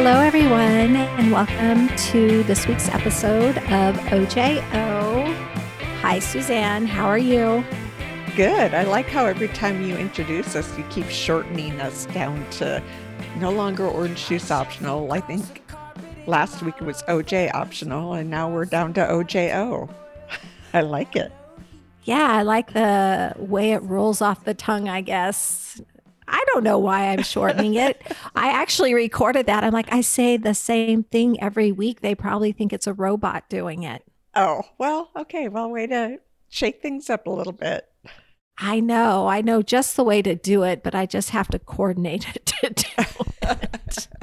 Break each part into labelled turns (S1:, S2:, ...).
S1: Hello, everyone, and welcome to this week's episode of OJO. Hi, Suzanne. How are you?
S2: Good. I like how every time you introduce us, you keep shortening us down to no longer orange juice optional. I think last week it was OJ optional, and now we're down to OJO. I like it.
S1: Yeah, I like the way it rolls off the tongue, I guess. I don't know why I'm shortening it. I actually recorded that. I'm like, I say the same thing every week. They probably think it's a robot doing it.
S2: Oh, well, okay. Well, way to shake things up a little bit.
S1: I know. I know just the way to do it, but I just have to coordinate it to do it.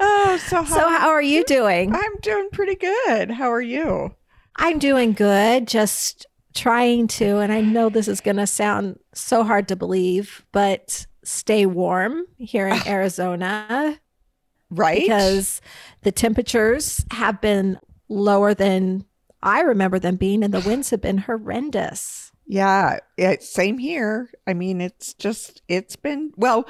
S2: Oh, so how,
S1: so, how are you doing?
S2: I'm doing pretty good. How are you?
S1: I'm doing good. Just trying to, and I know this is going to sound so hard to believe, but stay warm here in ah. Arizona.
S2: Right.
S1: Because the temperatures have been lower than I remember them being, and the winds have been horrendous.
S2: Yeah, yeah, same here. I mean, it's just, it's been, well,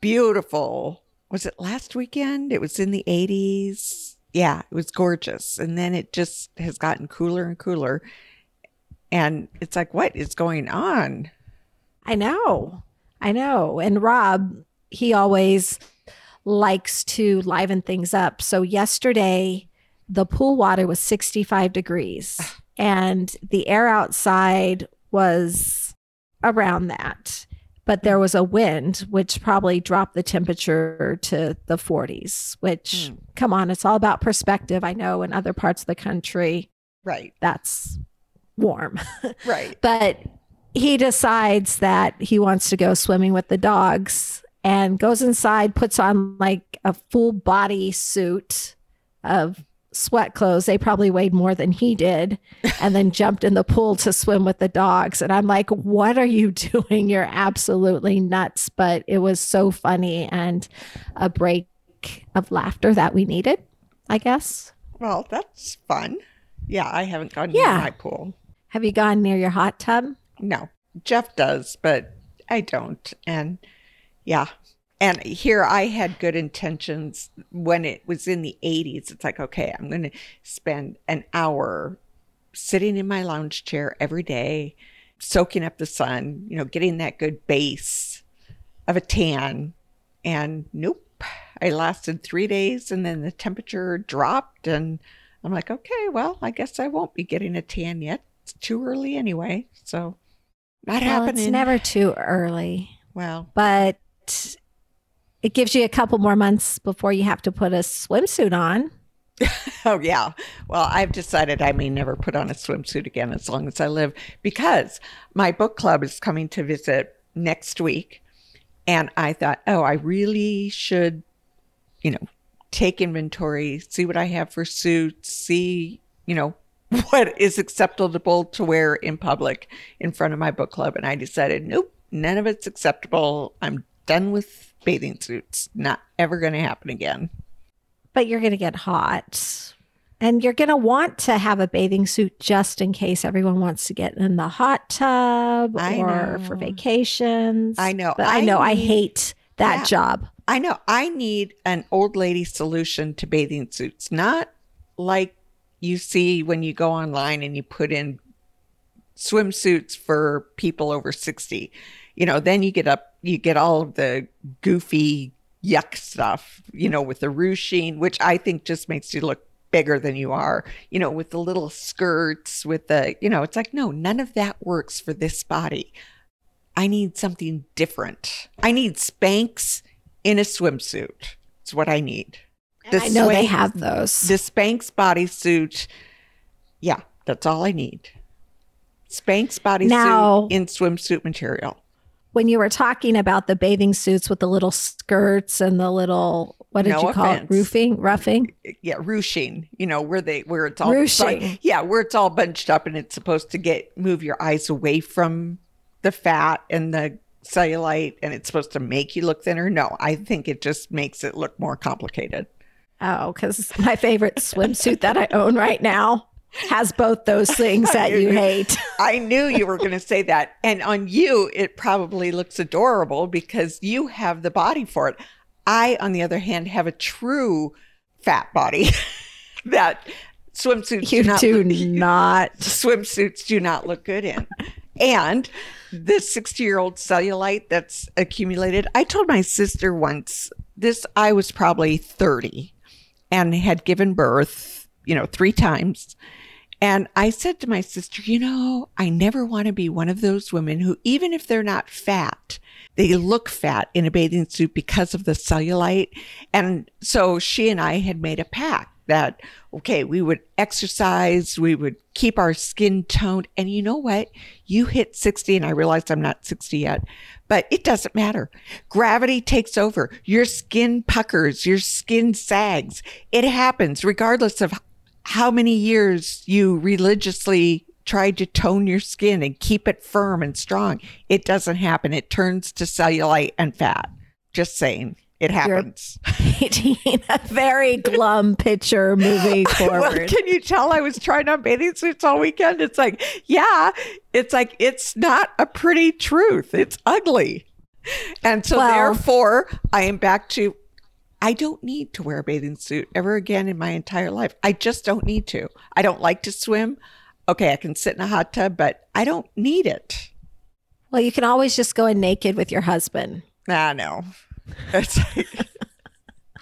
S2: beautiful. Was it last weekend? It was in the 80s. Yeah, it was gorgeous. And then it just has gotten cooler and cooler. And it's like, what is going on?
S1: I know. I know. And Rob, he always likes to liven things up. So yesterday, the pool water was 65 degrees and the air outside was around that. But there was a wind, which probably dropped the temperature to the 40s, which, mm. come on, it's all about perspective. I know in other parts of the country,
S2: right?
S1: That's warm.
S2: Right.
S1: but he decides that he wants to go swimming with the dogs and goes inside, puts on like a full body suit of sweat clothes. They probably weighed more than he did, and then jumped in the pool to swim with the dogs. And I'm like, what are you doing? You're absolutely nuts. But it was so funny and a break of laughter that we needed, I guess.
S2: Well, that's fun. Yeah, I haven't gone yeah. my pool.
S1: Have you gone near your hot tub?
S2: No. Jeff does, but I don't. And yeah. And here I had good intentions when it was in the 80s. It's like, okay, I'm going to spend an hour sitting in my lounge chair every day, soaking up the sun, you know, getting that good base of a tan. And nope, I lasted three days and then the temperature dropped. And I'm like, okay, well, I guess I won't be getting a tan yet it's too early anyway. So not well, happening.
S1: It's never too early.
S2: Well,
S1: but it gives you a couple more months before you have to put a swimsuit on.
S2: oh yeah. Well, I've decided I may never put on a swimsuit again as long as I live because my book club is coming to visit next week and I thought, "Oh, I really should you know, take inventory, see what I have for suits, see, you know, what is acceptable to wear in public in front of my book club. And I decided, nope, none of it's acceptable. I'm done with bathing suits. Not ever going to happen again.
S1: But you're going to get hot. And you're going to want to have a bathing suit just in case everyone wants to get in the hot tub
S2: I
S1: or
S2: know.
S1: for vacations.
S2: I know.
S1: But I, know need, I hate that yeah, job.
S2: I know. I need an old lady solution to bathing suits, not like you see when you go online and you put in swimsuits for people over 60 you know then you get up you get all of the goofy yuck stuff you know with the ruching which i think just makes you look bigger than you are you know with the little skirts with the you know it's like no none of that works for this body. I need something different. I need spanx in a swimsuit. It's what i need
S1: the I know Spanx, they have those.
S2: The Spanx bodysuit. Yeah, that's all I need. Spanx bodysuit now, in swimsuit material.
S1: When you were talking about the bathing suits with the little skirts and the little what did no you call it? Roofing, roughing?
S2: Yeah, ruching. You know where they where it's all
S1: ruching.
S2: yeah, where it's all bunched up and it's supposed to get move your eyes away from the fat and the cellulite and it's supposed to make you look thinner. No, I think it just makes it look more complicated.
S1: Oh, because my favorite swimsuit that I own right now has both those things that you hate.
S2: I knew you were going to say that. And on you, it probably looks adorable because you have the body for it. I, on the other hand, have a true fat body that swimsuits
S1: You
S2: do not
S1: do
S2: look-
S1: not.
S2: swimsuits do not look good in. And this 60 year old cellulite that's accumulated. I told my sister once this, I was probably 30 and had given birth, you know, three times. And I said to my sister, you know, I never want to be one of those women who, even if they're not fat, they look fat in a bathing suit because of the cellulite. And so she and I had made a pact that, okay, we would exercise, we would keep our skin toned. And you know what? You hit 60, and I realized I'm not 60 yet, but it doesn't matter. Gravity takes over. Your skin puckers, your skin sags. It happens regardless of how many years you religiously tried to tone your skin and keep it firm and strong. It doesn't happen. It turns to cellulite and fat. Just saying. It happens.
S1: Painting a very glum picture moving
S2: Well,
S1: forward.
S2: can you tell I was trying on bathing suits all weekend? It's like, yeah, it's like, it's not a pretty truth. It's ugly. And so,
S1: Well-
S2: therefore, I am back to I don't need to wear a bathing suit ever again in my entire life. I just don't need to. I don't like to swim. Okay, I can sit in a hot tub, but I don't need it.
S1: well, you can always just go in naked with your husband.
S2: Ah, no. It's like,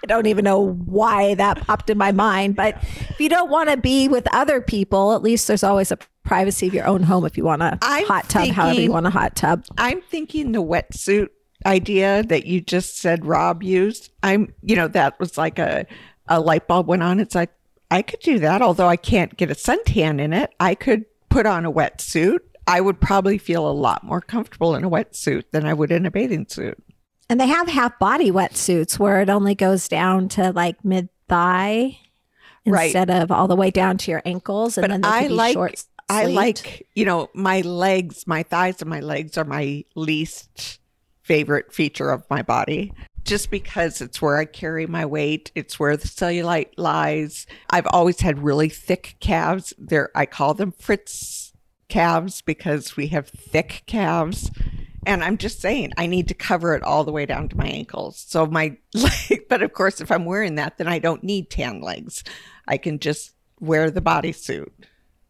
S1: I don't even know why that popped in my mind, but if you don't want to be with other people, at least there's always a privacy of your own home if you want a
S2: I'm
S1: hot tub, however you want a hot tub.
S2: I'm thinking the wetsuit idea that you just said Rob used. I'm, you know, that was like a, a light bulb went on. It's like, I could do that, although I can't get a suntan in it. I could put on a wetsuit. I would probably feel a lot more comfortable in a wetsuit than I would in a bathing suit.
S1: And they have half body wetsuits where it only goes down to like mid thigh
S2: Right.
S1: instead of all the way down to your ankles. And
S2: But
S1: then
S2: I like-
S1: short.
S2: I like, you know, my legs, my thighs and my legs are my least favorite feature of my body. Just because it's where I carry my weight, it's where the cellulite lies. I've always had really thick calves. They're I call them Fritz calves because we have thick calves. And I'm just saying, I need to cover it all the way down to my ankles. So my leg, but of course, if I'm wearing that, then I don't need tan legs. I can just wear the bodysuit.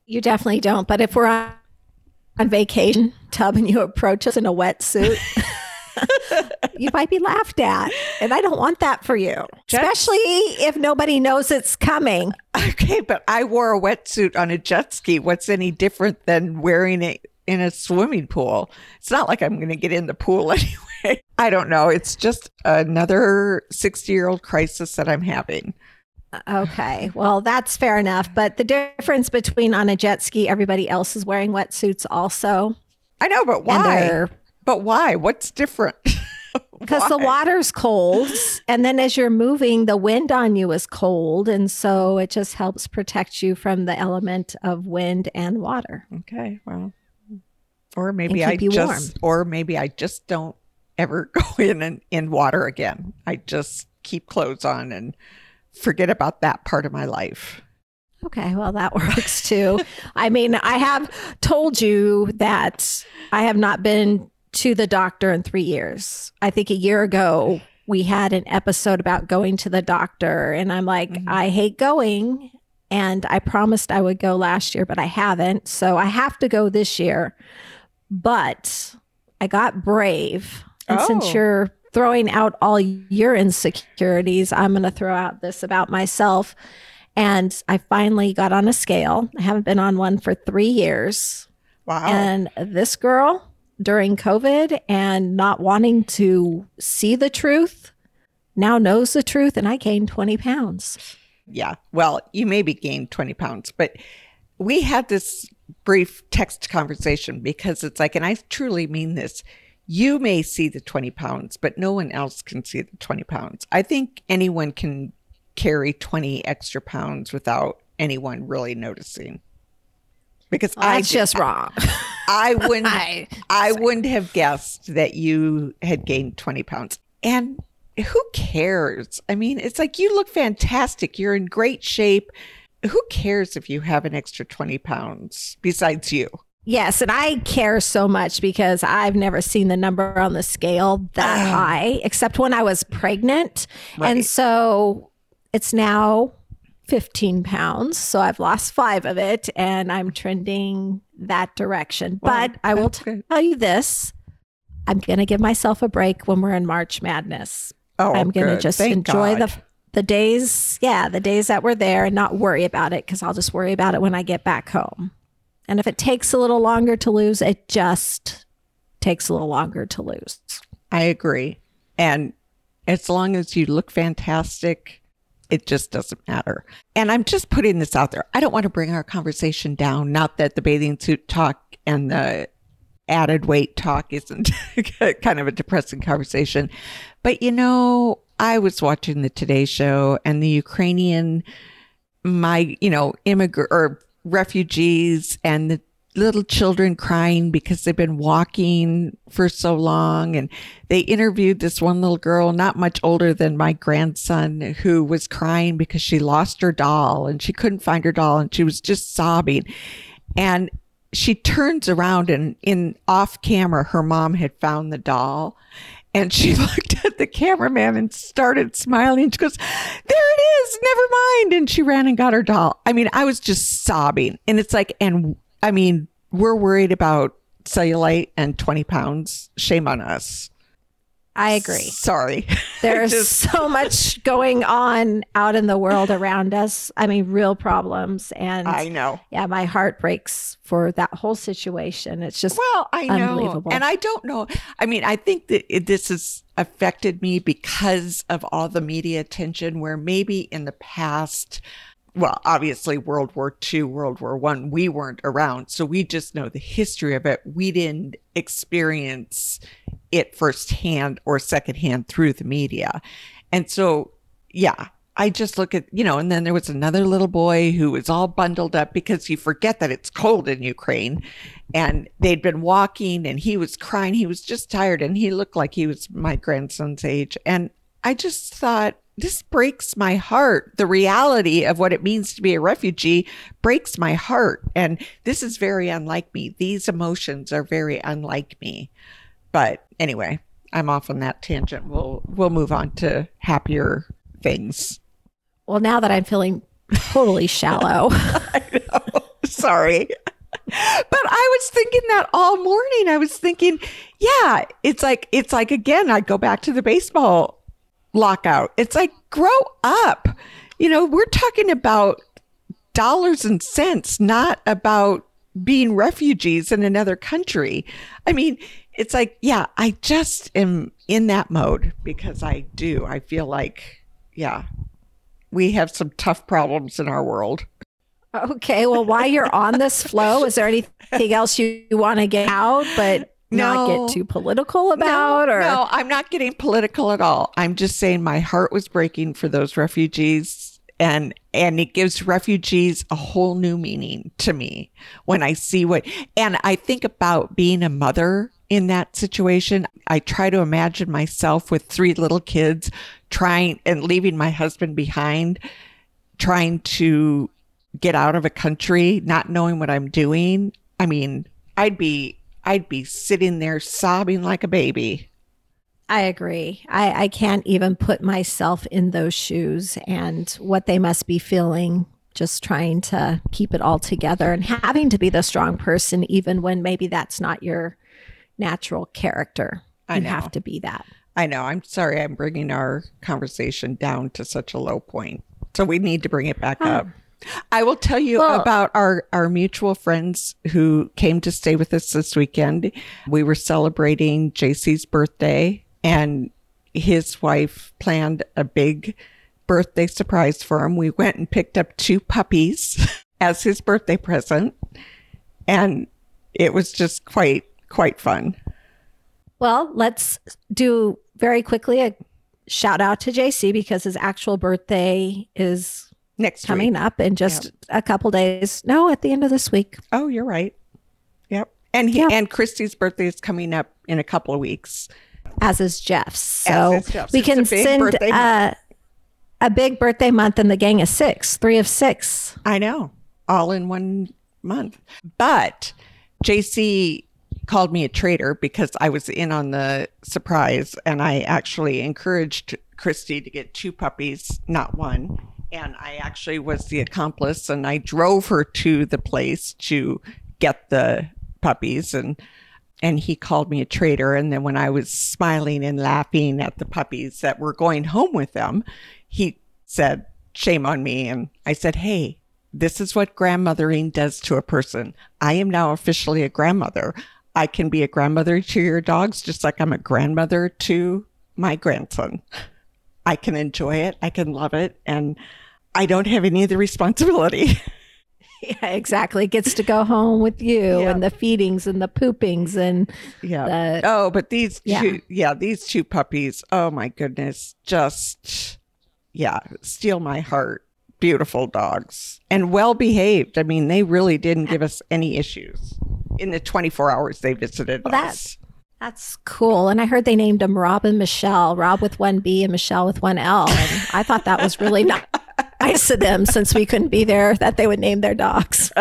S1: You definitely don't. But if we're on, on vacation, Tub, and you approach us in a wetsuit, you might be laughed at. And I don't want that for you,
S2: Jet-
S1: especially if nobody knows it's coming.
S2: Okay, but I wore a wetsuit on a jet ski. What's any different than wearing it in a swimming pool? It's not like I'm going to get in the pool anyway. I don't know. It's just another 60 year old crisis that I'm having.
S1: Uh, okay. Well, that's fair enough. But the difference between on a jet ski, everybody else is wearing wetsuits also.
S2: I know, but why? But why? What's different?
S1: because the water's cold and then as you're moving the wind on you is cold and so it just helps protect you from the element of wind and water
S2: Okay, well, or maybe I just, or maybe I just don't ever go in and in water again. I just keep clothes on and forget about that part of my life.
S1: okay well that works too i mean i have told you that i have not been to the doctor in three years i think a year ago we had an episode about going to the doctor and i'm like
S2: Mhm.
S1: i hate going and i promised i would go last year but i haven't so i have to go this year but I got brave. And since
S2: Oh.
S1: you're throwing out all your insecurities, I'm going to throw out this about myself. And I finally got on a scale. I haven't been on one for three years.
S2: Wow.
S1: And this girl, during COVID and not wanting to see the truth, now knows the truth. And I gained 20 pounds.
S2: Yeah. Well, you maybe gained 20 pounds, but we had this brief text conversation because it's like, and I truly mean this. You may see the 20 pounds, but no one else can see the 20 pounds. I think anyone can carry 20 extra pounds without anyone really noticing. Because I
S1: That's
S2: did-
S1: just wrong.
S2: I wouldn't
S1: I,
S2: I wouldn't have guessed that you had gained 20 pounds. And who cares? I mean, it's like you look fantastic. You're in great shape. Who cares if you have an extra 20 pounds besides you?
S1: Yes, and I care so much because I've never seen the number on the scale that ah. high, except when I was pregnant.
S2: Right.
S1: And so it's now 15 pounds. So I've lost five of it and I'm trending that direction.
S2: Well,
S1: but I will
S2: good.
S1: tell you this I'm going to give myself a break when we're in March Madness.
S2: Oh,
S1: I'm going to just
S2: Thank
S1: enjoy
S2: God.
S1: the the days, yeah, the days that we're there and not worry about it because I'll just worry about it when I get back home. And if it takes a little longer to lose, it just takes a little longer to lose.
S2: I agree. And as long as you look fantastic, it just doesn't matter. And I'm just putting this out there. I don't want to bring our conversation down. Not that the bathing suit talk and the added weight talk isn't kind of a depressing conversation. But you know, I was watching the Today Show and the Ukrainian, my, you know, immigrant or refugees and the little children crying because they've been walking for so long. And they interviewed this one little girl, not much older than my grandson, who was crying because she lost her doll and she couldn't find her doll and she was just sobbing. And she turns around and in off camera, her mom had found the doll. And she looked at the cameraman and started smiling. She goes, There it is. Never mind. And she ran and got her doll. I mean, I was just sobbing. And it's like, and I mean, we're worried about cellulite and 20 pounds. Shame on us.
S1: I agree.
S2: Sorry.
S1: There's
S2: just-
S1: so much going on out in the world around us. I mean, real problems. And
S2: I know.
S1: yeah, my heart breaks for that whole situation. It's just,
S2: Well, I know.
S1: Unbelievable.
S2: And I don't know. I mean, I think that it, this has affected me because of all the media attention, where maybe in the past, well, obviously World War II, World War One, we weren't around. So we just know the history of it. We didn't experience it firsthand or secondhand through the media. And so, yeah, I just look at, you know, and then there was another little boy who was all bundled up because you forget that it's cold in Ukraine. And they'd been walking and he was crying. He was just tired and he looked like he was my grandson's age. And I just thought, this breaks my heart. The reality of what it means to be a refugee breaks my heart. And this is very unlike me. These emotions are very unlike me. But anyway, I'm off on that tangent. We'll we'll move on to happier things.
S1: well, now that I'm feeling totally shallow.
S2: Sorry. But I was thinking that all morning. I was thinking, yeah, it's like it's like again, I go back to the baseball lockout. It's like grow up. You know, we're talking about dollars and cents, not about being refugees in another country. I mean, it's like, yeah, I just am in that mode because I do. I feel like, yeah, we have some tough problems in our world.
S1: Okay. Well, while you're on this flow, is there anything else you, want to get out, but not
S2: No.
S1: get too political about?
S2: no,
S1: or
S2: no, I'm not getting political at all. I'm just saying my heart was breaking for those refugees and and it gives refugees a whole new meaning to me when I see what and I think about being a mother in that situation. I try to imagine myself with three little kids trying and leaving my husband behind trying to get out of a country not knowing what I'm doing. I mean, I'd be I'd be sitting there sobbing like a baby.
S1: I agree. I, I can't even put myself in those shoes and what they must be feeling, just trying to keep it all together and having to be the strong person, even when maybe that's not your natural character.
S2: I
S1: you
S2: know.
S1: have to be that.
S2: I know. I'm sorry I'm bringing our conversation down to such a low point. So we need to bring it back oh, up. I will tell you
S1: Well-
S2: about our, our mutual friends who came to stay with us this weekend. We were celebrating JC's birthday and his wife planned a big birthday surprise for him. We went and picked up two puppies as his birthday present. And it was just quite, quite fun.
S1: Well, let's do very quickly a shout out to JC because his actual birthday is
S2: Next
S1: coming
S2: week.
S1: up in just a couple days. No, at the end of this week.
S2: Oh, you're right. Yep. And he,
S1: Yep.
S2: and Christy's birthday is coming up in a couple of weeks.
S1: as is Jeff's. So
S2: is Jeff's.
S1: we
S2: It's
S1: can
S2: a
S1: send
S2: birthday
S1: uh, a big birthday month in the gang of six, three of six.
S2: I know, all in one month. But JC called me a traitor because I was in on the surprise and I actually encouraged Christy to get two puppies, not one. And I actually was the accomplice and I drove her to the place to get the puppies and and he called me a traitor and then when I was smiling and laughing at the puppies that were going home with them, he said, "Shame on me." And I said, "Hey, this is what grandmothering does to a person. I am now officially a grandmother. I can be a grandmother to your dogs just like I'm a grandmother to my grandson. I can enjoy it, I can love it, and I don't have any of the responsibility.
S1: Yeah, exactly. Gets to go home with you
S2: Yeah.
S1: and the feedings and the poopings and
S2: yeah.
S1: the
S2: oh, but these
S1: Yeah.
S2: two, yeah, these two puppies, oh my goodness, just, yeah, steal my heart. Beautiful dogs and well behaved. I mean, they really didn't give us any issues in the 24 hours they visited
S1: Well,
S2: us.
S1: that's- That's cool. And I heard they named them Rob and Michelle, Rob with one B and Michelle with one L. And I thought that was really ni- nice of them since we couldn't be there that they would name their dogs.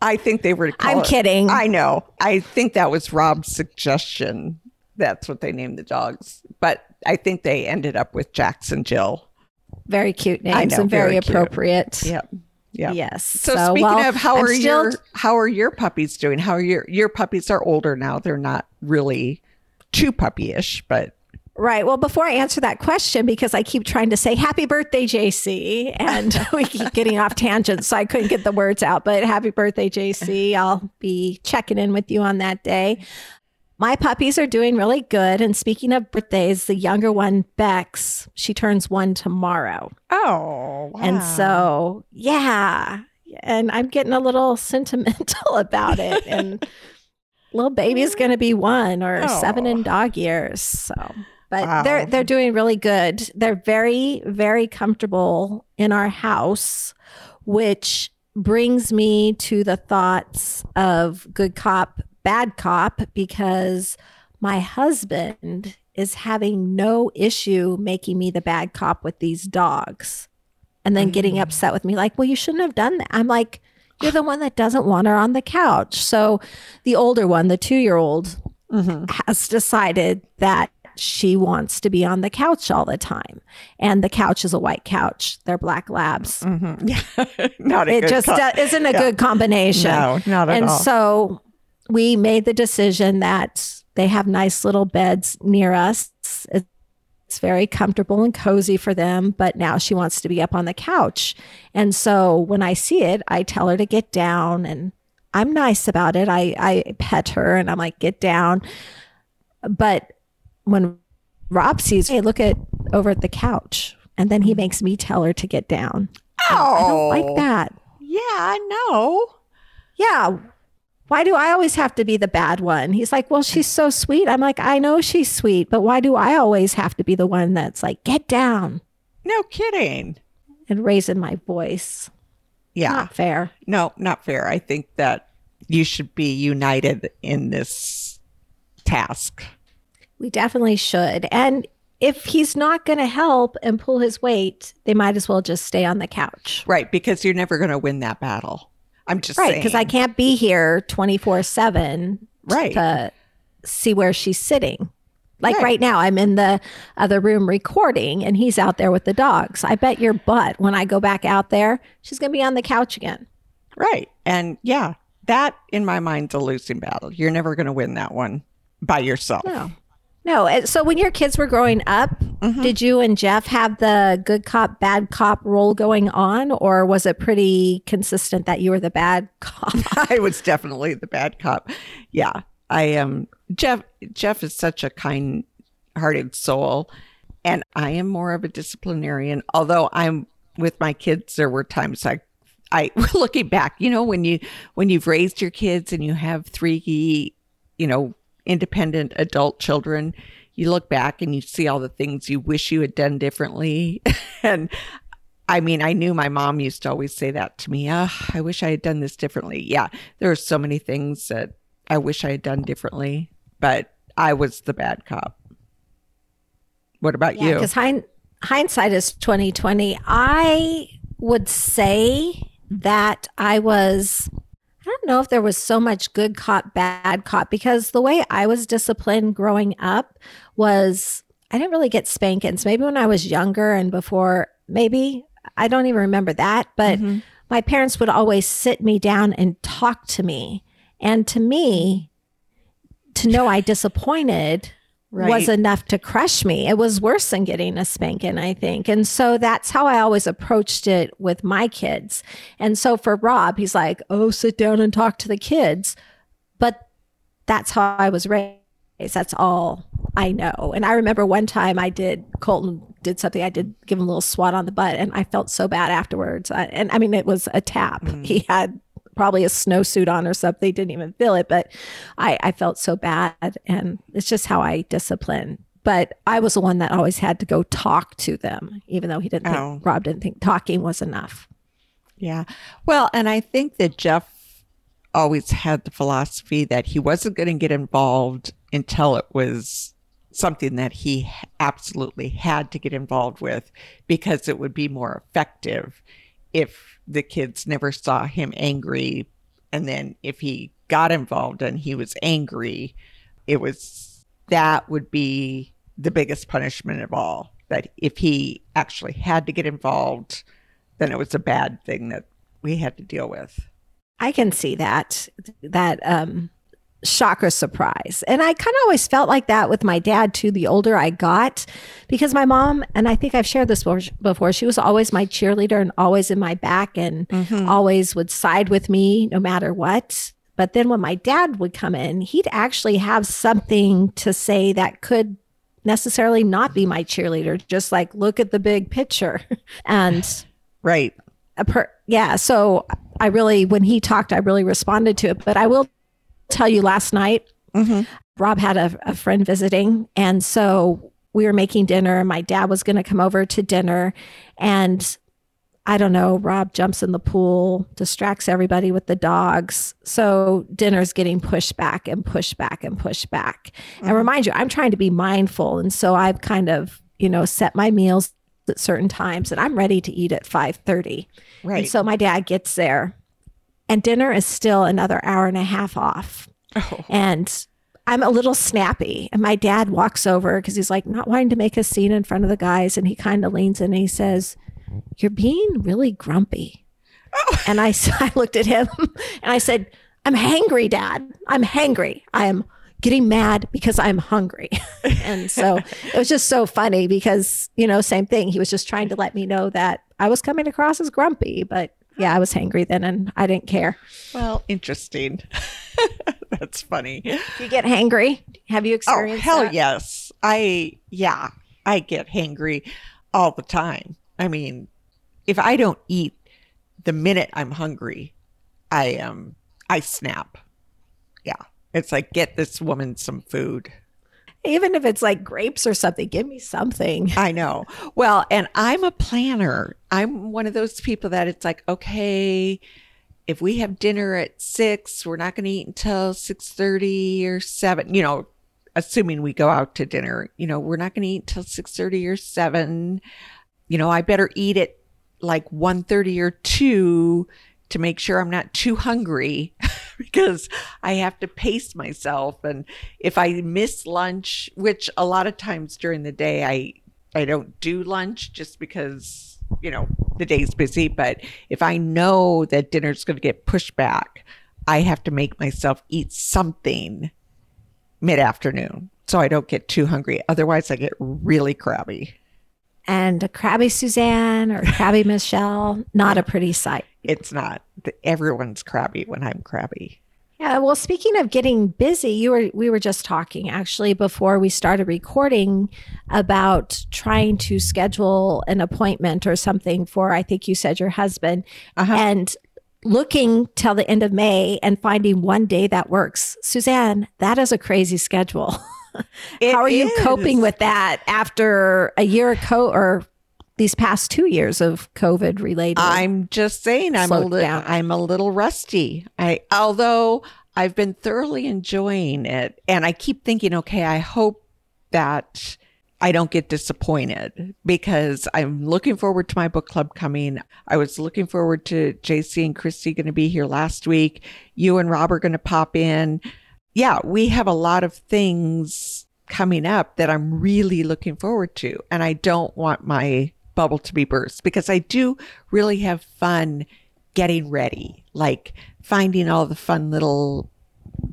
S2: I think they were.
S1: I'm
S2: it-
S1: kidding.
S2: I know. I think that was Rob's suggestion. That's what they named the dogs. But I think they ended up with Jackson Jill.
S1: very cute names
S2: know,
S1: and very,
S2: very
S1: appropriate.
S2: Yep. Yeah.
S1: Yes.
S2: So, speaking
S1: well,
S2: of how
S1: I'm
S2: are
S1: still-
S2: your how are your puppies doing? How are your your puppies are older now. They're not really too puppyish, but
S1: Right. Well, before I answer that question, because I keep trying to say happy birthday, JC, and we keep getting off tangents, so I couldn't get the words out. But happy birthday, JC. I'll be checking in with you on that day. My puppies are doing really good. And speaking of birthdays, the younger one, Bex, she turns one tomorrow.
S2: oh,
S1: And so, yeah. And I'm getting a little sentimental about it. And little baby's going to be one or seven in oh. dog years. So, but
S2: Wow.
S1: they're they're doing really good. They're very very comfortable in our house, which brings me to the thoughts of good cop, bad cop because my husband is having no issue making me the bad cop with these dogs and then getting upset with me like well you shouldn't have done that i'm like you're the one that doesn't want her on the couch so the older one the two year old
S2: Mhm.
S1: has decided that she wants to be on the couch all the time and the couch is a white couch they're black labs
S2: Mhm. Yeah. not a
S1: it just
S2: co-
S1: do- isn't a
S2: yeah.
S1: good combination
S2: No, not at
S1: and
S2: all.
S1: so we made the decision that they have nice little beds near us. It's very comfortable and cozy for them, but now she wants to be up on the couch. And so when I see it, I tell her to get down and I'm nice about it. I, I pet her and I'm like, get down. But when Rob sees, hey, look at over at the couch. And then he mm-hmm. makes me tell her to get down. Oh, I don't like that.
S2: Yeah, I know.
S1: yeah, why do I always have to be the bad one? He's like, well, she's so sweet. I'm like, I know she's sweet, but why do I always have to be the one that's like, get down
S2: No kidding.
S1: and raising my voice?
S2: Yeah.
S1: Not fair.
S2: No, not fair. I think that you should be united in this task.
S1: We definitely should. And if he's not going to help and pull his weight, they might as well just stay on the couch.
S2: Right, because you're never going to win that battle. I'm just
S1: Right. Because I can't be here 24 7
S2: Right.
S1: to see where she's sitting. Like
S2: Right.
S1: right now, I'm in the other room recording and he's out there with the dogs. I bet your butt when I go back out there, she's going to be on the couch again.
S2: Right. And yeah, that in my mind's a losing battle. You're never going to win that one by yourself.
S1: No. No. So when your kids were growing up,
S2: Mm-hmm.
S1: did you and Jeff have the good cop, bad cop role going on? Or was it pretty consistent that you were the bad cop?
S2: I was definitely the bad cop. Yeah. I am Jeff Jeff is such a kind-hearted soul and I am more of a disciplinarian. Although I'm with my kids there were times I I looking back, you know, when you when you've raised your kids and you have three, you know, independent adult children, you look back and you see all the things you wish you had done differently. and I mean, I knew my mom used to always say that to me. Oh, I wish I had done this differently. Yeah, there are so many things that I wish I had done differently, but I was the bad cop. What about
S1: Yeah,
S2: you?
S1: because hind- hindsight is twenty twenty. I would say that I was. I don't know if there was so much good cop, bad cop, because the way I was disciplined growing up was I didn't really get spankings. Maybe when I was younger and before, maybe I don't even remember that, but
S2: Mm-hmm.
S1: my parents would always sit me down and talk to me. And to me, to know I disappointed was enough to crush me. It was worse than getting a spanking, I think. And so that's how I always approached it with my kids. And so for Rob, he's like, oh, sit down and talk to the kids. But that's how I was raised. That's all I know. And I remember one time I did, Colton did something, I did give him a little swat on the butt, and I felt so bad afterwards. I, and I mean, it was a tap. Mm-hmm. He had probably a snowsuit on or something, They didn't even feel it, but I, I felt so bad. And it's just how I discipline. But I was the one that always had to go talk to them, even though he didn't think,
S2: Oh.
S1: Rob didn't think talking was enough.
S2: Yeah. Well, and I think that Jeff always had the philosophy that he wasn't going to get involved until it was something that he absolutely had to get involved with because it would be more effective if the kids never saw him angry. And then if he got involved and he was angry, it was that would be the biggest punishment of all. That if he actually had to get involved, then it was a bad thing that we had to deal with.
S1: I can see that that um shock or surprise. And I kind of always felt like that with my dad too the older I got because my mom and I think I've shared this before, before she was always my cheerleader and always in my back and mm-hmm. always would side with me no matter what. But then when my dad would come in, he'd actually have something to say that could necessarily not be my cheerleader, just like look at the big picture. and
S2: Right.
S1: a per yeah so i really when he talked i really responded to it but i will tell you last night mm-hmm. rob had a, a friend visiting and so we were making dinner. And my dad was going to come over to dinner and i don't know rob jumps in the pool distracts everybody with the dogs. So dinner's getting pushed back and pushed back and pushed back. And mm-hmm. remind you i'm trying to be mindful and so i've kind of you know set my meals at certain times and i'm ready to eat at 5.30
S2: Right.
S1: and so my dad gets there and dinner is still another hour and a half off.
S2: Oh.
S1: and i'm a little snappy. And my dad walks over because he's like not wanting to make a scene in front of the guys. And he kind of leans in and he says you're being really grumpy. Oh. And I, I looked at him and i said i'm hangry dad. I'm hangry. I am getting mad because i'm hungry. And so it was just so funny because you know same thing. He was just trying to let me know that i was coming across as grumpy but yeah i was hangry then and i didn't care
S2: well, interesting. That's funny.
S1: do you get hangry have you
S2: Oh,
S1: experienced
S2: hell
S1: that?
S2: yes. I, yeah, I get hangry all the time. I mean, if I don't eat the minute I'm hungry, I am, I snap. Yeah. It's like, get this woman some food.
S1: Even if it's like grapes or something give me something
S2: I know. Well, and I'm a planner. I'm one of those people that it's like, okay, if we have dinner at six, we're not going to eat until six thirty or seven. You know, assuming we go out to dinner. You know, we're not going to eat until six thirty or seven. You know, I better eat at like 1.30 or two to make sure I'm not too hungry because I have to pace myself. And if I miss lunch, which a lot of times during the day I I don't do lunch just because you know the day's busy. But if I know that dinner's going to get pushed back, I have to make myself eat something mid afternoon so I don't get too hungry. Otherwise, I get really crabby.
S1: and a crabby suzanne or crabby michelle not a pretty sight
S2: It's not. Everyone's crabby when I'm crabby.
S1: Yeah, well, speaking of getting busy, you were we were just talking actually before we started recording about trying to schedule an appointment or something for I think you said your husband
S2: Uh-huh.
S1: and looking till the end of May and finding one day that works. Suzanne, that is a crazy schedule. How are you coping with that after a year of co or these past 2 years of COVID related?
S2: I'm just saying I'm a
S1: down.
S2: I'm a little rusty. I although I've been thoroughly enjoying it and I keep thinking okay, I hope that I don't get disappointed because I'm looking forward to my book club coming. I was looking forward to JC and Christy going to be here last week. You and Rob are going to pop in. Yeah, we have a lot of things coming up that I'm really looking forward to. And I don't want my bubble to be burst because I do really have fun getting ready, like finding all the fun little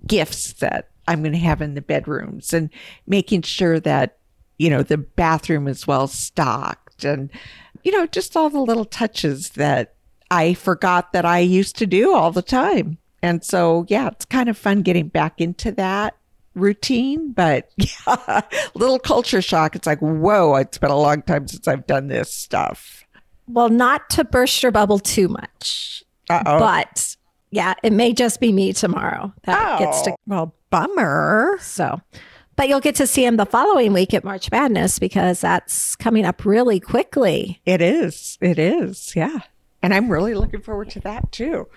S2: gifts that I'm going to have in the bedrooms and making sure that you know, the bathroom is well stocked and, you know, just all the little touches that I forgot that I used to do all the time. And so, yeah, it's kind of fun getting back into that routine, but yeah, little culture shock. It's like, whoa, it's been a long time since I've done this stuff.
S1: Well, not to burst your bubble too much, Uh-oh. but yeah, it may just be me tomorrow that oh, gets to.
S2: Oh, well, bummer.
S1: So, but you'll get to see him the following week at March Madness because that's coming up really quickly.
S2: It is. It is. Yeah. And I'm really looking forward to that too.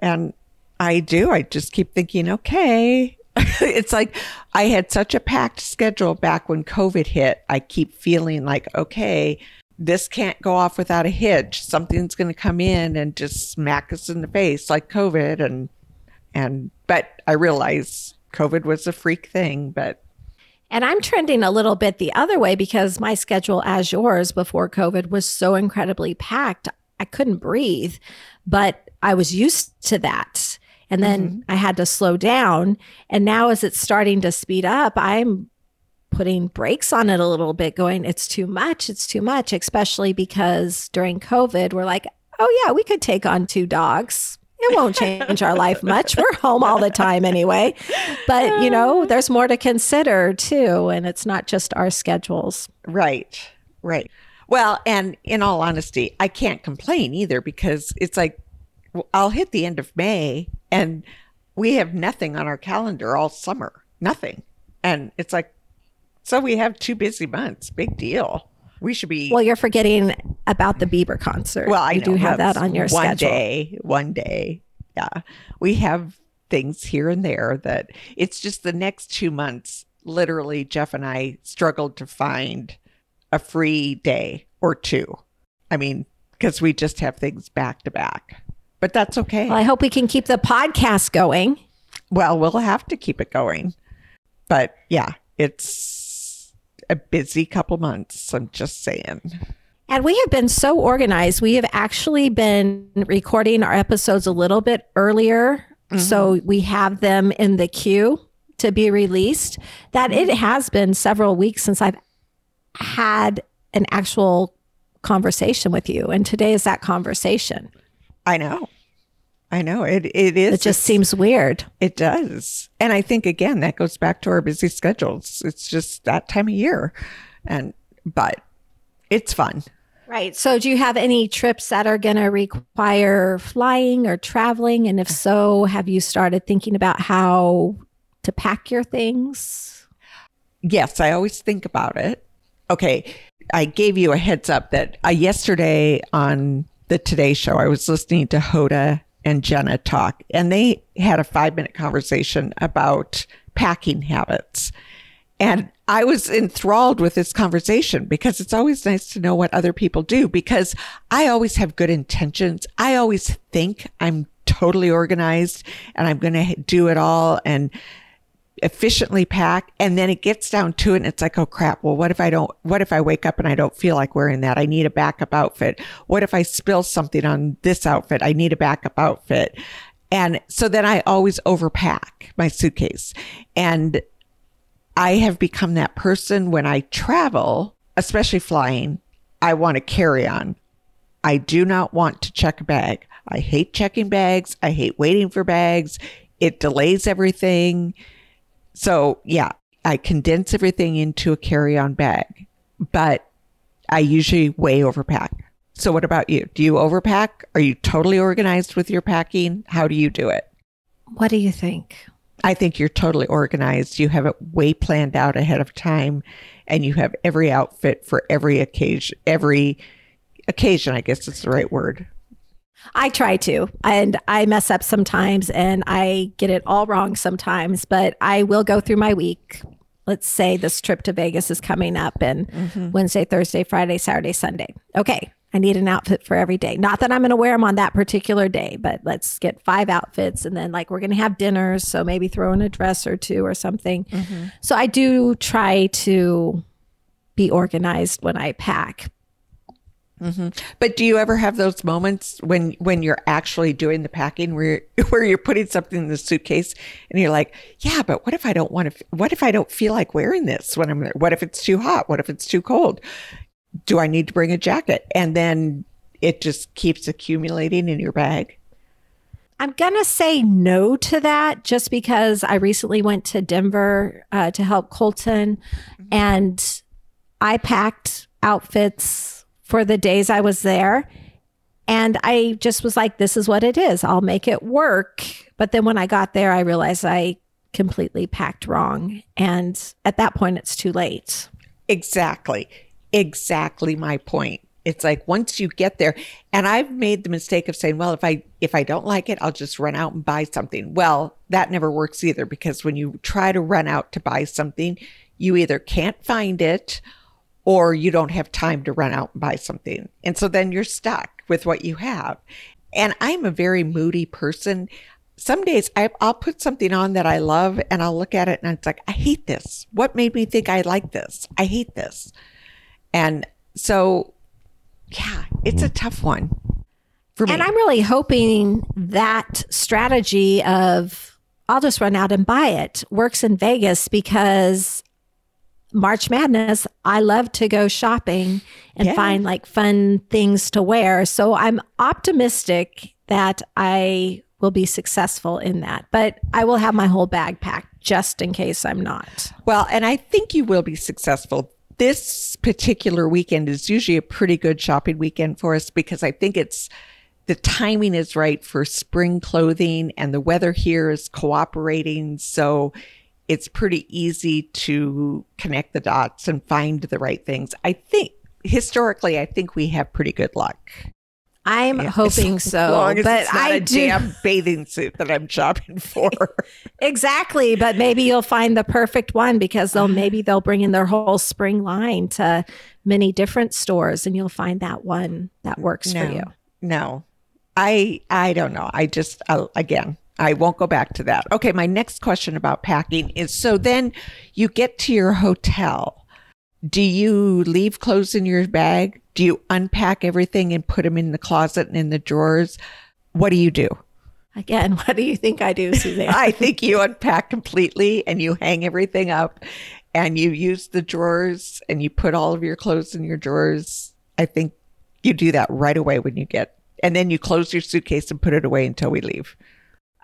S2: And I do. I just keep thinking, okay. it's like I had such a packed schedule back when COVID hit. I keep feeling like, okay, this can't go off without a hitch. Something's going to come in and just smack us in the face like COVID. And, and, but I realize COVID was a freak thing, but
S1: and I'm trending a little bit the other way because my schedule, as yours before COVID, was so incredibly packed. I couldn't breathe, but I was used to that. And then mm-hmm. I had to slow down. And now, as it's starting to speed up, I'm putting brakes on it a little bit, going, it's too much. It's too much, especially because during COVID, we're like, oh, yeah, we could take on two dogs it won't change our life much. We're home all the time anyway. But, you know, there's more to consider too. And it's not just our schedules.
S2: Right, right. Well, and in all honesty, I can't complain either because it's like I'll hit the end of May and we have nothing on our calendar all summer, nothing. And it's like, so we have two busy months, big deal. We should be.
S1: Well, you're forgetting about the Bieber concert.
S2: Well, I
S1: you
S2: know,
S1: do have that on your
S2: one
S1: schedule.
S2: One day. One day, yeah. We have things here and there that it's just the next two months. Literally, Jeff and I struggled to find a free day or two. I mean, because we just have things back to back. But that's okay.
S1: Well, I hope we can keep the podcast going.
S2: Well, we'll have to keep it going. But yeah, it's a busy couple months. I'm just saying.
S1: And we have been so organized. We have actually been recording our episodes a little bit earlier. Mm-hmm. So we have them in the queue to be released. That it has been several weeks since I've had an actual conversation with you. And today is that conversation.
S2: I know. I know it. It is.
S1: It just seems weird.
S2: It does, and I think again that goes back to our busy schedules. It's just that time of year, and but it's fun.
S1: Right. So, do you have any trips that are going to require flying or traveling? And if so, have you started thinking about how to pack your things?
S2: Yes, I always think about it. Okay. I gave you a heads up that uh, yesterday on the Today Show, I was listening to Hoda and Jenna talk, and they had a five minute conversation about packing habits. And I was enthralled with this conversation because it's always nice to know what other people do because I always have good intentions. I always think I'm totally organized and I'm going to do it all. And efficiently pack and then it gets down to it and it's like oh crap well what if i don't what if i wake up and i don't feel like wearing that? I need a backup outfit. What if i spill something on this outfit? I need a backup outfit. And so then i always overpack my suitcase. And i have become that person when i travel especially flying i want to carry on. I do not want to check a bag. I hate checking bags. I hate waiting for bags. It delays everything so yeah, I condense everything into a carry on bag, but I usually way overpack. So what about you? Do you overpack? Are you totally organized with your packing? How do you do it?
S1: What do you think?
S2: I think you're totally organized. You have it way planned out ahead of time and you have every outfit for every occasion, every occasion, I guess is the right word.
S1: I try to, and I mess up sometimes and I get it all wrong sometimes, but I will go through my week let's say this trip to Vegas is coming up and mm-hmm. Wednesday, Thursday, Friday, Saturday, Sunday. Okay. I need an outfit for every day. Not that I'm going to wear them on that particular day, but let's get five outfits. And then, like, we're going to have dinners. So maybe throw in a dress or two or something. Mm-hmm. So I do try to be organized when I pack.
S2: But do you ever have those moments when when you're actually doing the packing where where you're putting something in the suitcase and you're like, yeah, but what if I don't want to? What if I don't feel like wearing this when I'm there? What if it's too hot? What if it's too cold? Do I need to bring a jacket? And then it just keeps accumulating in your bag.
S1: I'm going to say no to that just because I recently went to Denver uh, to help Colton and I packed outfits for the days I was there. And I just was like, this is what it is. I'll make it work. But then when I got there, I realized I completely packed wrong. And at that point, it's too late.
S2: Exactly. Exactly my point. It's like once you get there and I've made the mistake of saying, well, if I if I don't like it, I'll just run out and buy something. Well, that never works either because when you try to run out to buy something, you either can't find it or you don't have time to run out and buy something. And so then you're stuck with what you have. And I'm a very moody person. Some days I, I'll put something on that I love and I'll look at it and it's like, I hate this. What made me think I like this? I hate this. And so, yeah, it's a tough one.
S1: And I'm really hoping that strategy of I'll just run out and buy it works in Vegas because March Madness, I love to go shopping and
S2: Yeah.
S1: find like fun things to wear. So I'm optimistic that I will be successful in that, but I will have my whole bag packed just in case I'm not.
S2: Well, and I think you will be successful. This particular weekend is usually a pretty good shopping weekend for us because I think it's the timing is right for spring clothing and the weather here is cooperating. So it's pretty easy to connect the dots and find the right things. I think historically, I think we have pretty good luck.
S1: I'm hoping
S2: As
S1: so,
S2: long as
S1: but
S2: it's not
S1: I
S2: a
S1: do
S2: damn bathing suit that I'm shopping for.
S1: exactly. But maybe you'll find the perfect one because they'll maybe they'll bring in their whole spring line to many different stores, and you'll find that one that works for you.
S2: No, I I don't know. I just uh, again, I won't go back to that. Okay, my next question about packing is: so then you get to your hotel. Do you leave clothes in your bag? Do you unpack everything and put them in the closet and in the drawers? What do you do?
S1: Again, what do you think I do, Suzanne?
S2: I think you unpack completely and you hang everything up and you use the drawers and you put all of your clothes in your drawers. I think you do that right away when you get, and then you close your suitcase and put it away until we leave.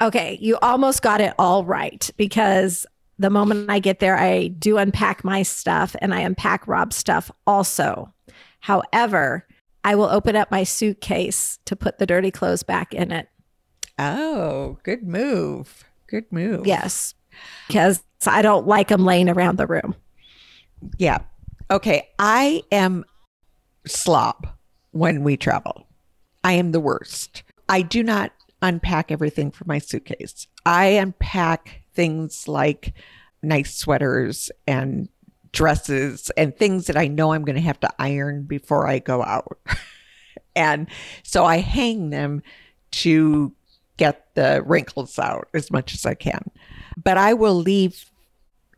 S1: Okay, you almost got it all right because the moment I get there, I do unpack my stuff and I unpack Rob's stuff also. However, I will open up my suitcase to put the dirty clothes back in it.
S2: Oh, good move. Good move.
S1: Yes, because I don't like them laying around the room.
S2: Yeah. Okay. I am slob when we travel. I am the worst. I do not unpack everything from my suitcase. I unpack things like nice sweaters and dresses and things that I know I'm going to have to iron before I go out. and so I hang them to get the wrinkles out as much as I can. But I will leave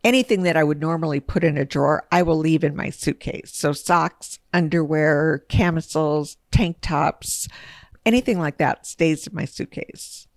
S2: anything that I would normally put in a drawer, I will leave in my suitcase. So socks, underwear, camisoles, tank tops, anything like that stays in my suitcase.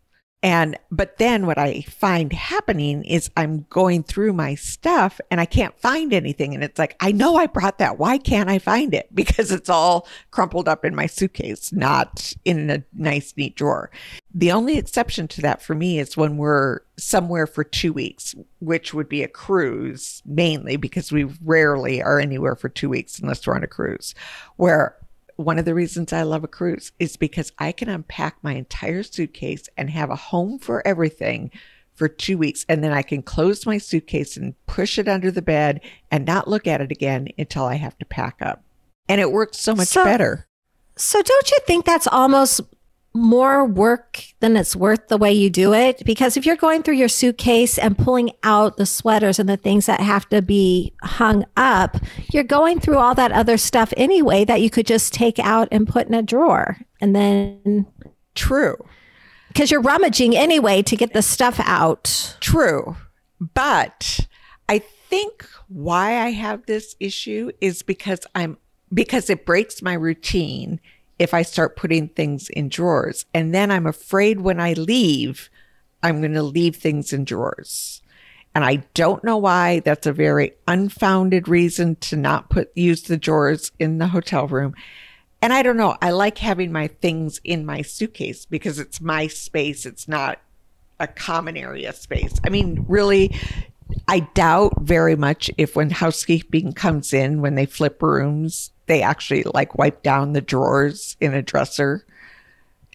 S2: And, but then what I find happening is I'm going through my stuff and I can't find anything. And it's like, I know I brought that. Why can't I find it? Because it's all crumpled up in my suitcase, not in a nice, neat drawer. The only exception to that for me is when we're somewhere for two weeks, which would be a cruise mainly because we rarely are anywhere for two weeks unless we're on a cruise, where one of the reasons I love a cruise is because I can unpack my entire suitcase and have a home for everything for two weeks. And then I can close my suitcase and push it under the bed and not look at it again until I have to pack up. And it works so much
S1: So-
S2: better.
S1: So don't you think that's almost more work than it's worth the way you do it. Because if you're going through your suitcase and pulling out the sweaters and the things that have to be hung up, you're going through all that other stuff anyway that you could just take out and put in a drawer. And then.
S2: True.
S1: Because you're rummaging anyway to get the stuff out.
S2: True. But I think why I have this issue is because I'm because it breaks my routine if I start putting things in drawers. And then I'm afraid when I leave, I'm going to leave things in drawers. And I don't know why that's a very unfounded reason to not put use the drawers in the hotel room. And I don't know, I like having my things in my suitcase because it's my space. It's not a common area space. I mean, really, I doubt very much if when housekeeping comes in, when they flip rooms, they actually like wipe down the drawers in a dresser.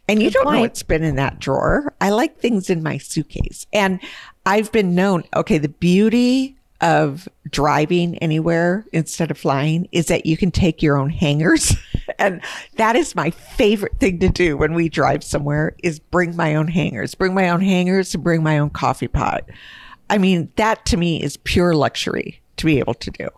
S2: And you Good don't point. know what's been in that drawer. I like things in my suitcase. And I've been known, okay, the beauty of driving anywhere instead of flying is that you can take your own hangers. and that is my favorite thing to do when we drive somewhere is bring my own hangers, bring my own hangers and bring my own coffee pot. I mean, that to me is pure luxury to be able to do.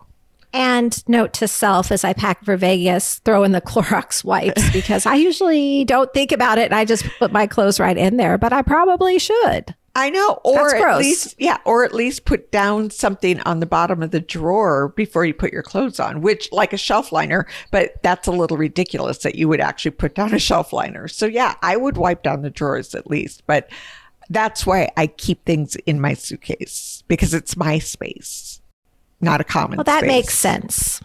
S1: And note to self as I pack for Vegas, throw in the Clorox wipes because I usually don't think about it. And I just put my clothes right in there, but I probably should.
S2: I know, or at least, yeah, or at least put down something on the bottom of the drawer before you put your clothes on, which like a shelf liner, but that's a little ridiculous that you would actually put down a shelf liner. So yeah, I would wipe down the drawers at least, but that's why I keep things in my suitcase because it's my space not a common.
S1: Well, that
S2: space.
S1: makes sense.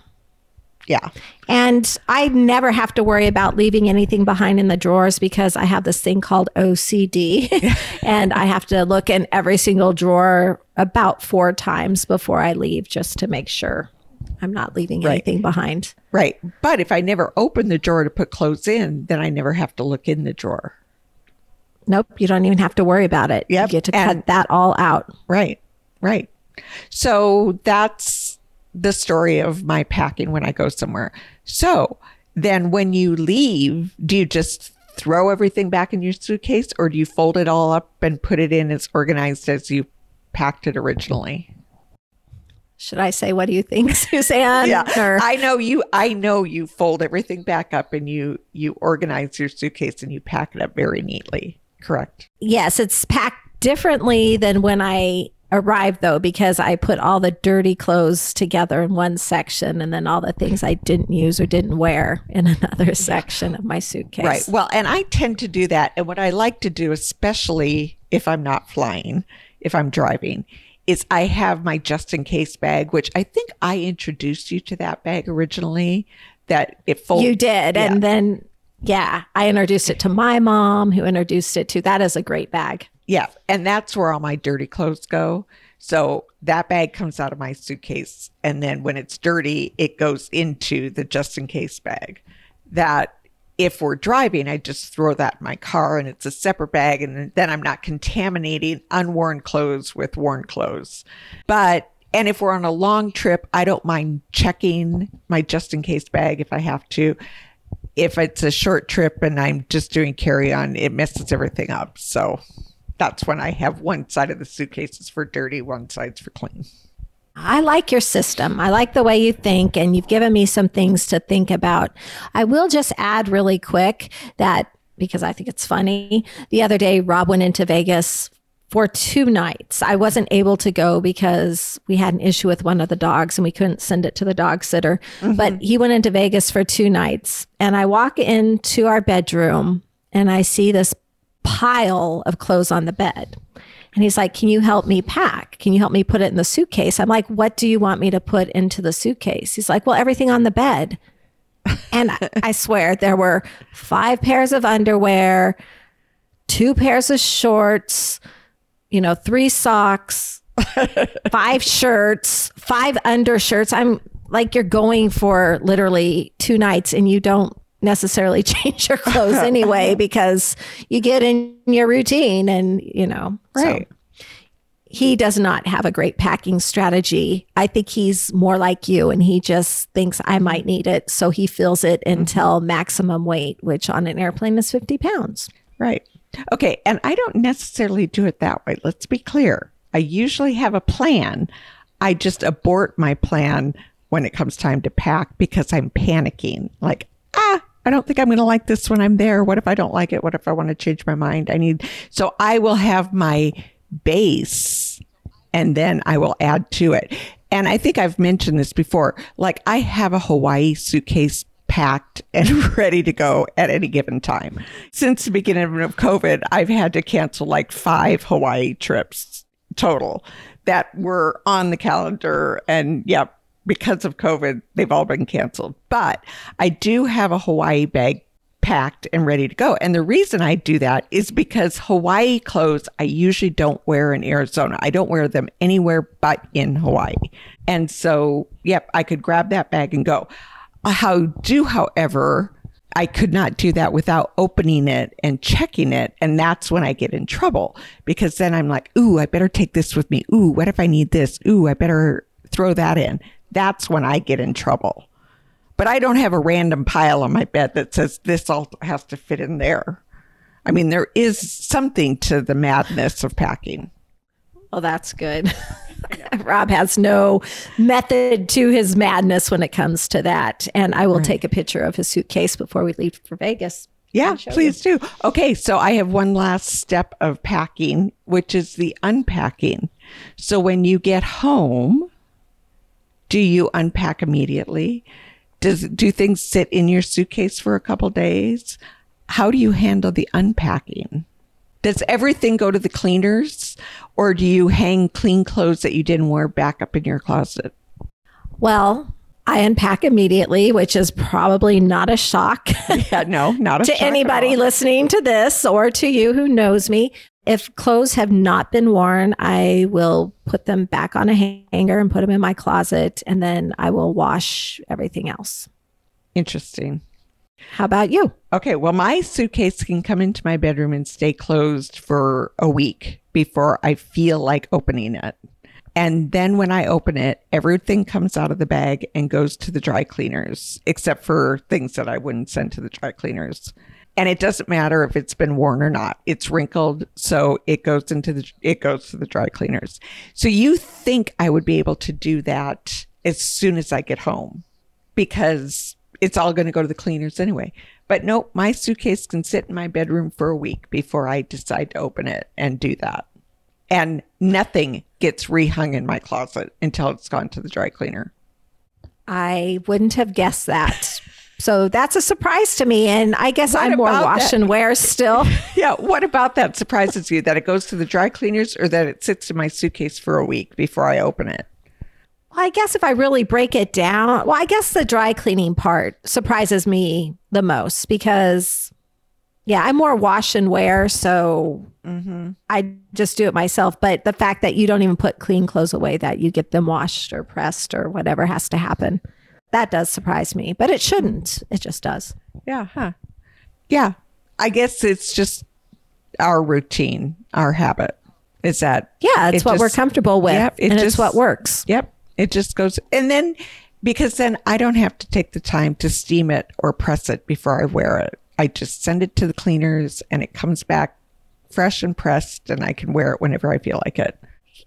S2: Yeah.
S1: And I never have to worry about leaving anything behind in the drawers because I have this thing called OCD and I have to look in every single drawer about four times before I leave just to make sure I'm not leaving right. anything behind.
S2: Right. But if I never open the drawer to put clothes in, then I never have to look in the drawer.
S1: Nope. You don't even have to worry about it. Yep. You get to and, cut that all out.
S2: Right. Right. So that's the story of my packing when I go somewhere. So then when you leave, do you just throw everything back in your suitcase or do you fold it all up and put it in as organized as you packed it originally?
S1: Should I say what do you think, Suzanne?
S2: yeah. Or- I know you I know you fold everything back up and you you organize your suitcase and you pack it up very neatly. Correct.
S1: Yes, it's packed differently than when I arrived though because I put all the dirty clothes together in one section and then all the things I didn't use or didn't wear in another section of my suitcase.
S2: Right. Well, and I tend to do that. And what I like to do, especially if I'm not flying, if I'm driving, is I have my just in case bag, which I think I introduced you to that bag originally. That it folds.
S1: You did. Yeah. And then, yeah, I introduced it to my mom, who introduced it to that is a great bag.
S2: Yeah. And that's where all my dirty clothes go. So that bag comes out of my suitcase. And then when it's dirty, it goes into the just in case bag. That if we're driving, I just throw that in my car and it's a separate bag. And then I'm not contaminating unworn clothes with worn clothes. But, and if we're on a long trip, I don't mind checking my just in case bag if I have to. If it's a short trip and I'm just doing carry on, it messes everything up. So that's when I have one side of the suitcases for dirty, one side's for clean.
S1: I like your system. I like the way you think, and you've given me some things to think about. I will just add really quick that because I think it's funny. The other day, Rob went into Vegas for two nights. I wasn't able to go because we had an issue with one of the dogs and we couldn't send it to the dog sitter. Mm-hmm. But he went into Vegas for two nights. And I walk into our bedroom and I see this pile of clothes on the bed. And he's like, Can you help me pack? Can you help me put it in the suitcase? I'm like, What do you want me to put into the suitcase? He's like, Well, everything on the bed. And I swear there were five pairs of underwear, two pairs of shorts, you know, three socks, five shirts, five undershirts. I'm like, you're going for literally two nights and you don't necessarily change your clothes anyway because you get in your routine and you know
S2: right
S1: so he does not have a great packing strategy i think he's more like you and he just thinks i might need it so he fills it mm-hmm. until maximum weight which on an airplane is 50 pounds
S2: Right. Okay. And I don't necessarily do it that way. Let's be clear. I usually have a plan. I just abort my plan when it comes time to pack because I'm panicking. Like, ah, I don't think I'm going to like this when I'm there. What if I don't like it? What if I want to change my mind? I need, so I will have my base and then I will add to it. And I think I've mentioned this before. Like, I have a Hawaii suitcase packed and ready to go at any given time. Since the beginning of COVID, I've had to cancel like five Hawaii trips total that were on the calendar. And yep, because of COVID, they've all been canceled. But I do have a Hawaii bag packed and ready to go. And the reason I do that is because Hawaii clothes I usually don't wear in Arizona. I don't wear them anywhere but in Hawaii. And so, yep, I could grab that bag and go. How do, however, I could not do that without opening it and checking it. And that's when I get in trouble because then I'm like, ooh, I better take this with me. Ooh, what if I need this? Ooh, I better throw that in. That's when I get in trouble. But I don't have a random pile on my bed that says this all has to fit in there. I mean, there is something to the madness of packing.
S1: Well, that's good. Rob has no method to his madness when it comes to that. And I will right. take a picture of his suitcase before we leave for Vegas.
S2: Yeah, please you. do. Okay, so I have one last step of packing, which is the unpacking. So when you get home, do you unpack immediately? Does do things sit in your suitcase for a couple days? How do you handle the unpacking? Does everything go to the cleaners or do you hang clean clothes that you didn't wear back up in your closet?
S1: Well, I unpack immediately, which is probably not a shock.
S2: yeah, no, not
S1: to anybody listening to this or to you who knows me. If clothes have not been worn, I will put them back on a hanger and put them in my closet, and then I will wash everything else.
S2: Interesting.
S1: How about you?
S2: Okay, well, my suitcase can come into my bedroom and stay closed for a week before I feel like opening it. And then when I open it, everything comes out of the bag and goes to the dry cleaners, except for things that I wouldn't send to the dry cleaners. And it doesn't matter if it's been worn or not. It's wrinkled so it goes into the it goes to the dry cleaners. So you think i would be able to do that as soon as i get home because it's all going to go to the cleaners anyway but nope, my suitcase can sit in my bedroom for a week before i decide to open it and do that and nothing gets rehung in my closet until it's gone to the dry cleaner
S1: i wouldn't have guessed that so that's a surprise to me. And I guess what I'm more wash that? and wear still.
S2: yeah. What about that surprises you? That it goes to the dry cleaners or that it sits in my suitcase for a week before I open it?
S1: Well, I guess if I really break it down, well, I guess the dry cleaning part surprises me the most because, yeah, I'm more wash and wear. So mm-hmm. I just do it myself. But the fact that you don't even put clean clothes away, that you get them washed or pressed or whatever has to happen that does surprise me, but it shouldn't. It just does.
S2: Yeah. Huh. Yeah. I guess it's just our routine, our habit. Is that
S1: yeah? It's it what just, we're comfortable with, yep, it and just, it's what works.
S2: Yep. It just goes, and then because then I don't have to take the time to steam it or press it before I wear it. I just send it to the cleaners, and it comes back fresh and pressed, and I can wear it whenever I feel like it.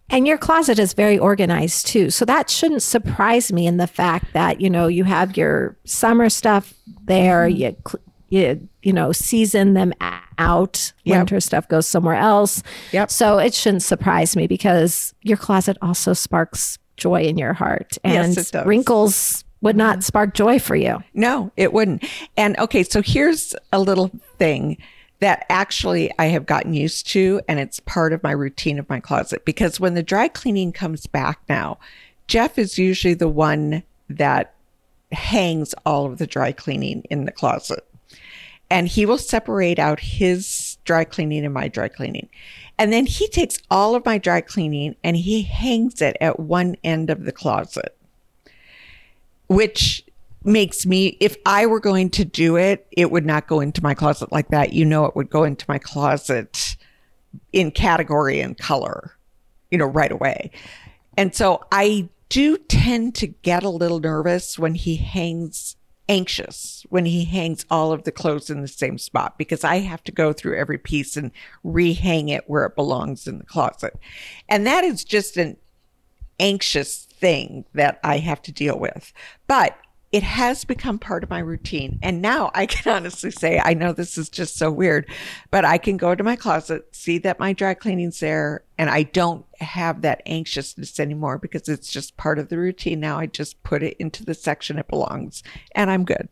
S1: And your closet is very organized too. So that shouldn't surprise me in the fact that, you know, you have your summer stuff there, mm-hmm. you you you know, season them out. Yep. Winter stuff goes somewhere else.
S2: Yep.
S1: So it shouldn't surprise me because your closet also sparks joy in your heart and yes, wrinkles would not mm-hmm. spark joy for you.
S2: No, it wouldn't. And okay, so here's a little thing that actually I have gotten used to and it's part of my routine of my closet because when the dry cleaning comes back now, Jeff is usually the one that hangs all of the dry cleaning in the closet. And he will separate out his dry cleaning and my dry cleaning. And then he takes all of my dry cleaning and he hangs it at one end of the closet, which makes me, if I were going to do it, it would not go into my closet like that. You know, it would go into my closet in category and color, you know, right away. And so I do tend to get a little nervous when he hangs anxious when he hangs all of the clothes in the same spot because I have to go through every piece and rehang it where it belongs in the closet. And that is just an anxious thing that I have to deal with. But it has become part of my routine. And now I can honestly say, I know this is just so weird, but I can go to my closet, see that my dry cleaning's there, and I don't have that anxiousness anymore because it's just part of the routine. Now I just put it into the section it belongs and I'm good.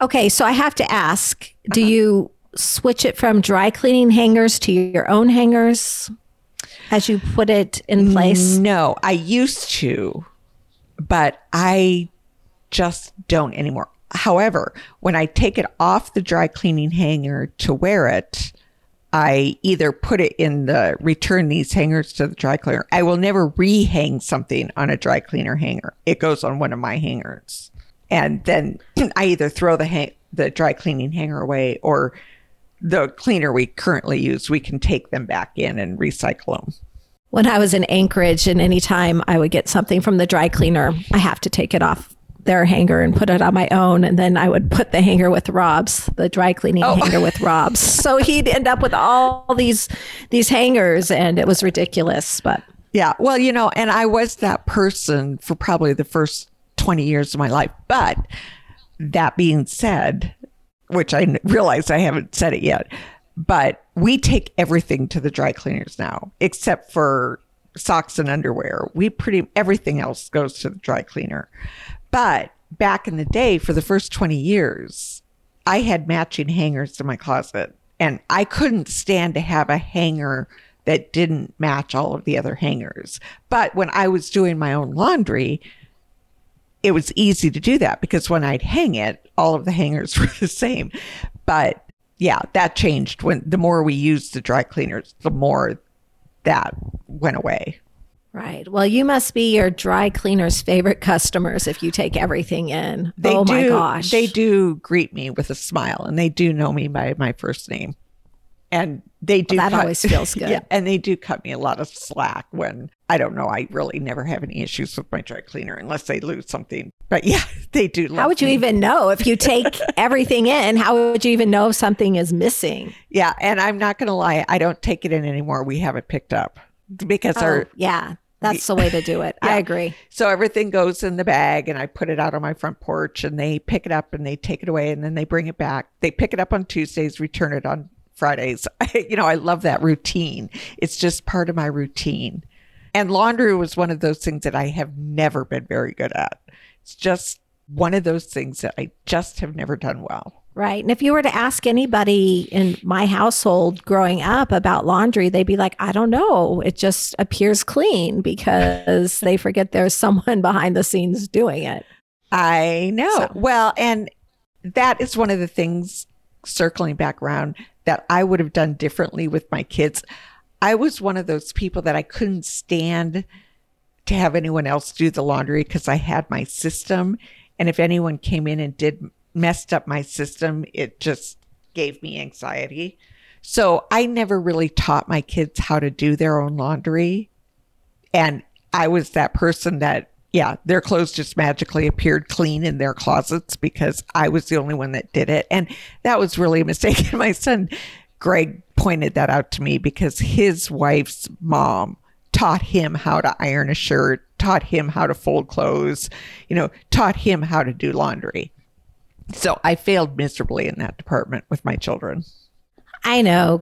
S1: Okay, so I have to ask do uh-huh. you switch it from dry cleaning hangers to your own hangers as you put it in place?
S2: No, I used to, but I just don't anymore. However, when I take it off the dry cleaning hanger to wear it, I either put it in the return these hangers to the dry cleaner. I will never rehang something on a dry cleaner hanger. It goes on one of my hangers. And then I either throw the hang- the dry cleaning hanger away or the cleaner we currently use, we can take them back in and recycle them.
S1: When I was in Anchorage and anytime I would get something from the dry cleaner, I have to take it off their hanger and put it on my own. And then I would put the hanger with Rob's, the dry cleaning oh. hanger with Rob's. So he'd end up with all these these hangers and it was ridiculous. But
S2: yeah, well, you know, and I was that person for probably the first 20 years of my life. But that being said, which I realize I haven't said it yet, but we take everything to the dry cleaners now, except for socks and underwear. We pretty everything else goes to the dry cleaner. But back in the day, for the first 20 years, I had matching hangers in my closet and I couldn't stand to have a hanger that didn't match all of the other hangers. But when I was doing my own laundry, it was easy to do that because when I'd hang it, all of the hangers were the same. But yeah, that changed when the more we used the dry cleaners, the more that went away.
S1: Right. Well, you must be your dry cleaner's favorite customers if you take everything in.
S2: They
S1: oh
S2: do,
S1: my gosh.
S2: They do greet me with a smile and they do know me by my first name. And they do
S1: well, that cut, always feels good. Yeah,
S2: and they do cut me a lot of slack when I don't know. I really never have any issues with my dry cleaner unless they lose something. But yeah, they do.
S1: how would you
S2: me.
S1: even know if you take everything in? How would you even know if something is missing?
S2: Yeah, and I'm not going to lie. I don't take it in anymore. We have it picked up because
S1: oh,
S2: our
S1: yeah that's the way to do it. yeah. I agree.
S2: So everything goes in the bag and I put it out on my front porch and they pick it up and they take it away and then they bring it back. They pick it up on Tuesdays, return it on Fridays. I, you know, I love that routine. It's just part of my routine. And laundry was one of those things that I have never been very good at. It's just one of those things that I just have never done well.
S1: Right. And if you were to ask anybody in my household growing up about laundry, they'd be like, I don't know. It just appears clean because they forget there's someone behind the scenes doing it.
S2: I know. So. Well, and that is one of the things circling back around that I would have done differently with my kids. I was one of those people that I couldn't stand to have anyone else do the laundry because I had my system. And if anyone came in and did messed up my system. It just gave me anxiety. So I never really taught my kids how to do their own laundry. And I was that person that, yeah, their clothes just magically appeared clean in their closets because I was the only one that did it. And that was really a mistake. And my son, Greg, pointed that out to me because his wife's mom taught him how to iron a shirt, taught him how to fold clothes, you know, taught him how to do laundry. So I failed miserably in that department with my children.
S1: I know.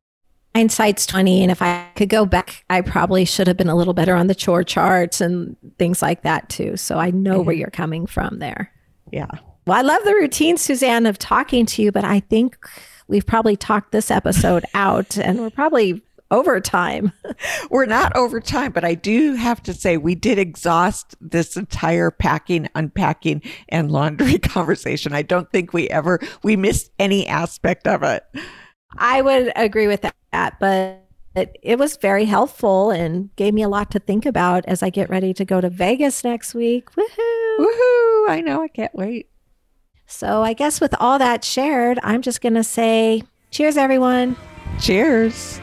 S1: Hindsight's 20. And if I could go back, I probably should have been a little better on the chore charts and things like that too. So I know mm-hmm. where you're coming from there.
S2: Yeah.
S1: Well, I love the routine, Suzanne, of talking to you, but I think we've probably talked this episode out and we're probably overtime.
S2: We're not overtime, but I do have to say we did exhaust this entire packing, unpacking, and laundry conversation. I don't think we ever we missed any aspect of it.
S1: I would agree with that, but it was very helpful and gave me a lot to think about as I get ready to go to Vegas next week. Woohoo!
S2: Woohoo! I know, I can't wait.
S1: So I guess with all that shared, I'm just going to say cheers, everyone.
S2: Cheers.